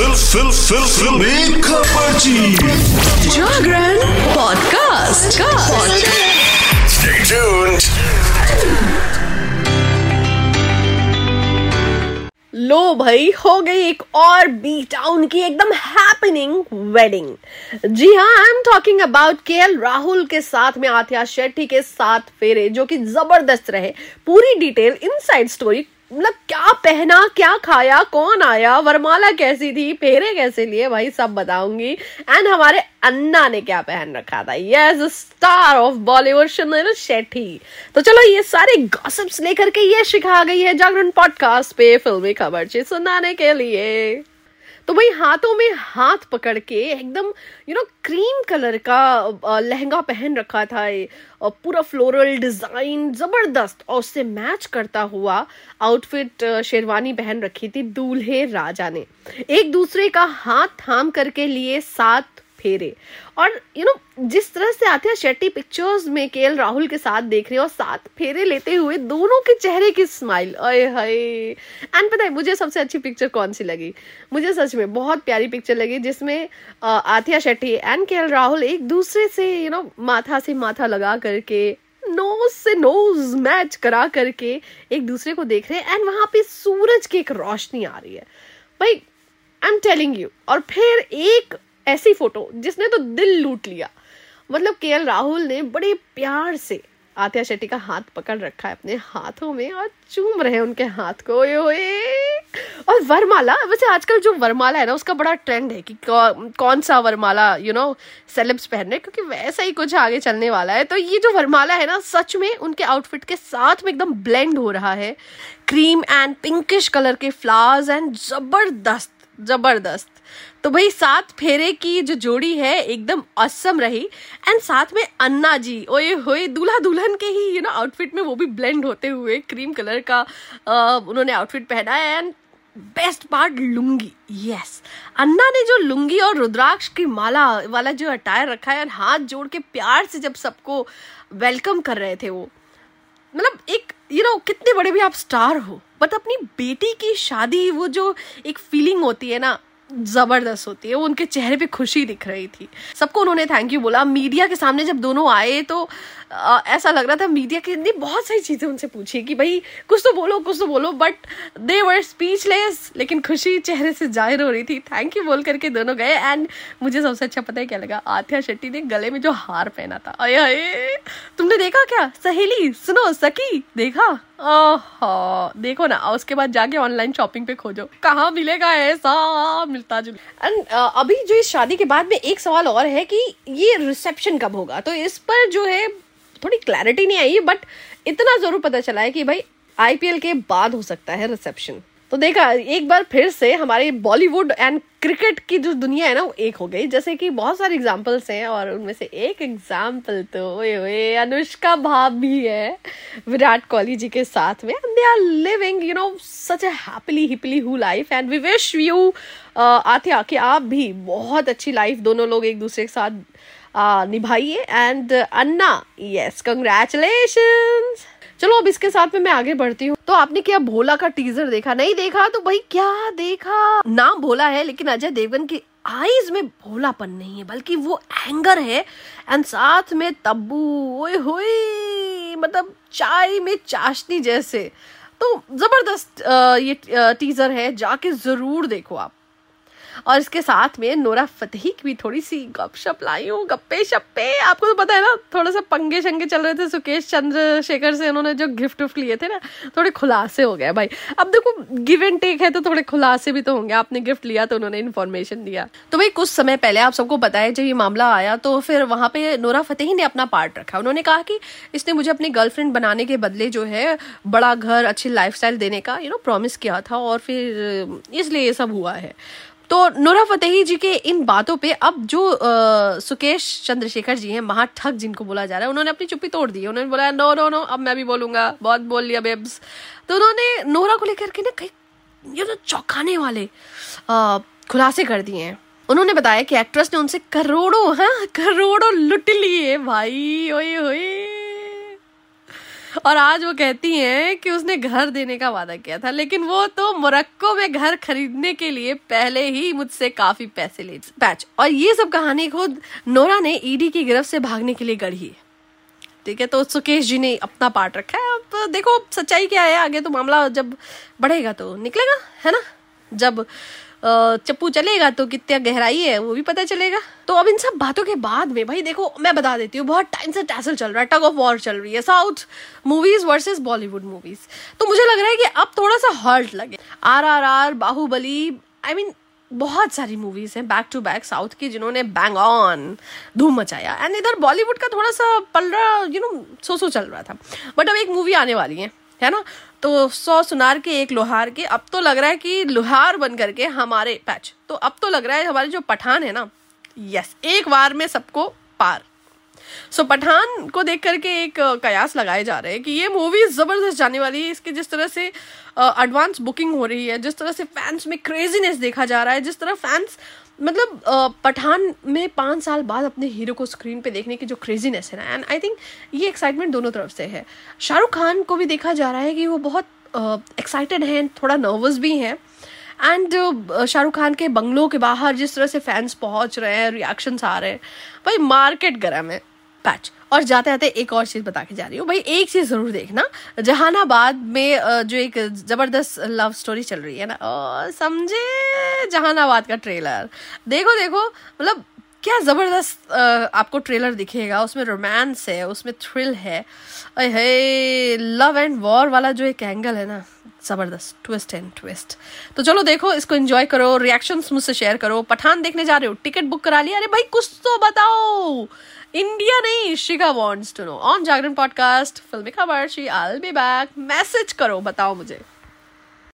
Fill फिल फिल खबरची जागरण पॉडकास्ट। Stay tuned. लो भाई हो गई एक और बी टाउन की एकदम हैपनिंग वेडिंग जी हाँ I am talking about K L Rahul के साथ में आथिया शेट्टी के साथ फेरे जो कि ज़बरदस्त रहे। पूरी डिटेल इनसाइड स्टोरी मतलब क्या पहना, क्या खाया, कौन आया, वरमाला कैसी थी, फेरे कैसे लिए, भाई सब बताऊँगी। एंड हमारे अन्ना ने क्या पहन रखा था। Yes star of Bollywood Suniel Shetty तो चलो ये सारे गॉसिप्स लेकर के ये शिखा गई है जागरण पॉडकास्ट पे। फिल्मी खबर सुनाने के लिए। तो भाई हाथों में हाथ पकड़ के एकदम यू नो क्रीम कलर का लहंगा पहन रखा था और पूरा फ्लोरल डिज़ाइन ज़बरदस्त। और उससे मैच करता हुआ आउटफिट शेरवानी पहन रखी थी दूल्हे राजा ने। एक दूसरे का हाथ थाम करके लिए सात फेरे। और यू you नो know, जिस तरह से आथिया शेट्टी पिक्चर्स में के राहुल के साथ देख रहे हो साथ फेरे लेते हुए दोनों के चेहरे की स्माइल अय हाय। एंड पता है मुझे सबसे अच्छी पिक्चर कौन सी लगी? मुझे सच में बहुत प्यारी पिक्चर लगी जिसमें आथिया शेट्टी एंड के राहुल एक दूसरे से यू you नो know, माथा से माथा लगा करके नोज़ से नोज़ मैच करा करके एक दूसरे को देख रहे हैं एंड वहाँ पे सूरज की एक रोशनी आ रही है। भाई आई एम टेलिंग यू और फिर एक ऐसी फ़ोटो जिसने तो दिल लूट लिया। मतलब के राहुल ने बड़े प्यार से आत्या शेट्टी का हाथ पकड़ रखा है अपने हाथों में और चूम रहे हैं उनके हाथ को। ओए ओए और वरमाला, वैसे आजकल जो वरमाला है ना, उसका बड़ा ट्रेंड है कि कौन सा वरमाला यू नो सेलेब्स पहन रहे क्योंकि वैसा ही कुछ आगे चलने वाला है। तो ये जो वरमाला है ना, सच में उनके आउटफिट के साथ में एकदम ब्लेंड हो रहा है। क्रीम एंड पिंकिश कलर के फ्लावर्स एंड ज़बरदस्त ज़बरदस्त। तो भाई सात फेरे की जो जोड़ी है एकदम असम रही। एंड साथ में अन्ना जी ओए होए दूल्हा दुल्हन के ही यू नो आउटफिट में वो भी ब्लेंड होते हुए क्रीम कलर का उन्होंने आउटफिट पहना है and best part lungi. Yes Anna ने जो लुंगी और रुद्राक्ष की माला वाला जो अटायर रखा है और हाथ जोड़ के प्यार से जब सबको वेलकम कर रहे थे वो मतलब एक यू you नो know, कितने बड़े भी आप स्टार हो बट अपनी बेटी की शादी वो जो एक फीलिंग होती है ना ज़बरदस्त होती है वो उनके चेहरे पे खुशी दिख रही थी। सबको उन्होंने थैंक यू बोला। मीडिया के सामने जब दोनों आए तो आ, ऐसा लग रहा था मीडिया के ने बहुत सारी चीज़ें उनसे पूछी कि भाई कुछ तो बोलो कुछ तो बोलो बट दे वर स्पीचलेस लेकिन खुशी चेहरे से ज़ाहिर हो रही थी। थैंक यू बोल करके दोनों गए एंड मुझे सबसे अच्छा पता है क्या लगा? आथिया शेट्टी ने गले में जो हार पहना था। अये तुमने देखा क्या? सहेली सुनो सकी देखा? ओहो देखो ना उसके बाद जाके ऑनलाइन शॉपिंग पे खोजो। कहाँ मिलेगा ऐसा? मिलता जुलता एंड अभी जो इस शादी के बाद में एक सवाल और है कि ये रिसेप्शन कब होगा? तो इस पर जो है, थोड़ी क्लैरिटी नहीं आई बट इतना ज़रूर पता चला है कि भाई आईपीएल के बाद हो सकता है रिसेप्शन तो देखा, एक बार फिर से हमारे बॉलीवुड एंड क्रिकेट की जो दुनिया है ना, वो एक हो गई। जैसे कि बहुत सारे एग्जाम्पल्स हैं और उनमें से एक एग्ज़ाम्पल तो ओए ओए, अनुष्का भाव भी है विराट कोहली जी के साथ में। They are living you know such happily हिपली who life and we wish you आते कि आप भी बहुत अच्छी लाइफ दोनों लोग एक दूसरे के साथ निभाइए एंड अन्ना यस कंग्रेचुलेशन चलो, अब इसके साथ में मैं आगे बढ़ती हूँ। तो आपने क्या भोला का टीजर देखा? नहीं देखा? तो भाई, क्या देखा? नाम भोला है, लेकिन अजय देवगन की आईज में भोलापन नहीं है, बल्कि वो एंगर है। एंड साथ में तब्बू, ओए होए मतलब चाय में चाशनी जैसे। तो ज़बरदस्त ये टीजर है, जाके ज़रूर देखो आप। और इसके साथ में नोरा फतेही की भी थोड़ी सी गपशप लाई हूँ। गप्पे शप्पे। आपको तो पता है ना थोड़ा सा पंगे शंगे चल रहे थे, सुकेश चंद्रशेखर से उन्होंने जो गिफ्ट विफ्ट लिए थे ना, थोड़े खुलासे हो गए भाई। अब देखो गिव एंड टेक है तो थोड़े खुलासे भी तो होंगे। आपने गिफ्ट लिया तो उन्होंने इन्फॉर्मेशन दिया। तो भाई, कुछ समय पहले आप सबको बताया जब ये मामला आया तो फिर वहाँ पे नोरा फतेही ने अपना पार्ट रखा। उन्होंने कहा कि इसने मुझे अपनी गर्लफ्रेंड बनाने के बदले जो है, बड़ा घर, अच्छी लाइफ देने का यू नो प्रॉमिस किया था और फिर इसलिए ये सब हुआ है। तो नूरा फतेही जी के इन बातों पे अब जो आ, सुकेश चंद्रशेखर जी हैं महाठग जिनको बोला जा रहा है उन्होंने अपनी चुप्पी तोड़ दी उन्होंने बोला नो नो नो अब मैं भी बोलूँगा। बहुत बोल लिया बेब्स। तो उन्होंने नोरा को लेकर के ना कई ये तो चौंकाने वाले खुलासे कर दिए हैं। उन्होंने बताया कि एक्ट्रेस ने उनसे करोड़ों हाँ करोड़ों लुट लिए। भाई ओए ओए। और आज वो कहती हैं कि उसने घर देने का वादा किया था, लेकिन वो तो मोरक्को में घर खरीदने के लिए पहले ही मुझसे काफ़ी पैसे ले, पैच। और ये सब कहानी खुद नोरा ने ईडी की गिरफ्त से भागने के लिए गढ़ी ठीक है तो सुकेश जी ने अपना पार्ट रखा है। अब तो देखो सच्चाई क्या है? आगे तो मामला जब बढ़ेगा तो निकलेगा, है ना? जब चप्पू चलेगा तो कितना गहराई है, वो भी पता चलेगा। तो अब इन सब बातों के बाद में, भाई देखो, मैं बता देती हूँ, बहुत टाइम से टैसल चल रहा है टग ऑफ़ वॉर चल रही है south movies versus Bollywood movies तो मुझे लग रहा है कि अब थोड़ा सा हर्ट लगे। Are are are Baahubali I mean बहुत सारी मूवीज़ हैं बैक टू बैक साउथ की, जिन्होंने बैंग ऑन धूम मचाया। एंड इधर बॉलीवुड का थोड़ा सा पलरा यू नो सो सो चल रहा था। बट अब एक मूवी आने वाली है। है ना? तो सौ सुनार के एक लोहार के अब तो लग रहा है कि लोहार बन करके हमारे पैच। तो अब तो लग रहा है हमारे जो पठान है ना यस एक बार में सबको पार। सो so, पठान को देख करके एक कयास लगाए जा रहे हैं कि ये मूवी ज़बरदस्त जाने वाली है। इसके जिस तरह से एडवांस बुकिंग हो रही है जिस तरह से फैंस में क्रेजीनेस देखा जा रहा है जिस तरह फैंस मतलब पठान में पाँच साल बाद अपने हीरो को स्क्रीन पे देखने की जो क्रेजीनेस है ना एंड आई थिंक ये एक्साइटमेंट दोनों तरफ़ से है। शाहरुख खान को भी देखा जा रहा है कि वो बहुत एक्साइटेड हैं, थोड़ा नर्वस भी हैं एंड शाहरुख खान के बंगलों के बाहर जिस तरह से फैंस पहुँच रहे हैं रिएक्शंस आ रहे हैं, भाई मार्केट गर्म है। पैच और जाते जाते एक और चीज़ बता के जा रही हूँ। भाई, एक चीज़ ज़रूर देखना। जहानाबाद में जो एक ज़बरदस्त लव स्टोरी चल रही है ना। समझे? जहानाबाद का ट्रेलर देखो देखो मतलब क्या ज़बरदस्त आपको ट्रेलर दिखेगा। उसमें रोमांस है, उसमें थ्रिल है। लव एंड वॉर वाला जो एक एंगल है ना, ज़बरदस्त। ट्विस्ट एंड ट्विस्ट तो चलो देखो, इसको एंजॉय करो रिएक्शंस मुझसे शेयर करो। पठान देखने जा रहे हो टिकट बुक करा लिया। अरे भाई, कुछ तो बताओ। इंडिया नहीं शिका wants to know on Jagran podcast फिल्मी खबर she I be back message करो बताओ मुझे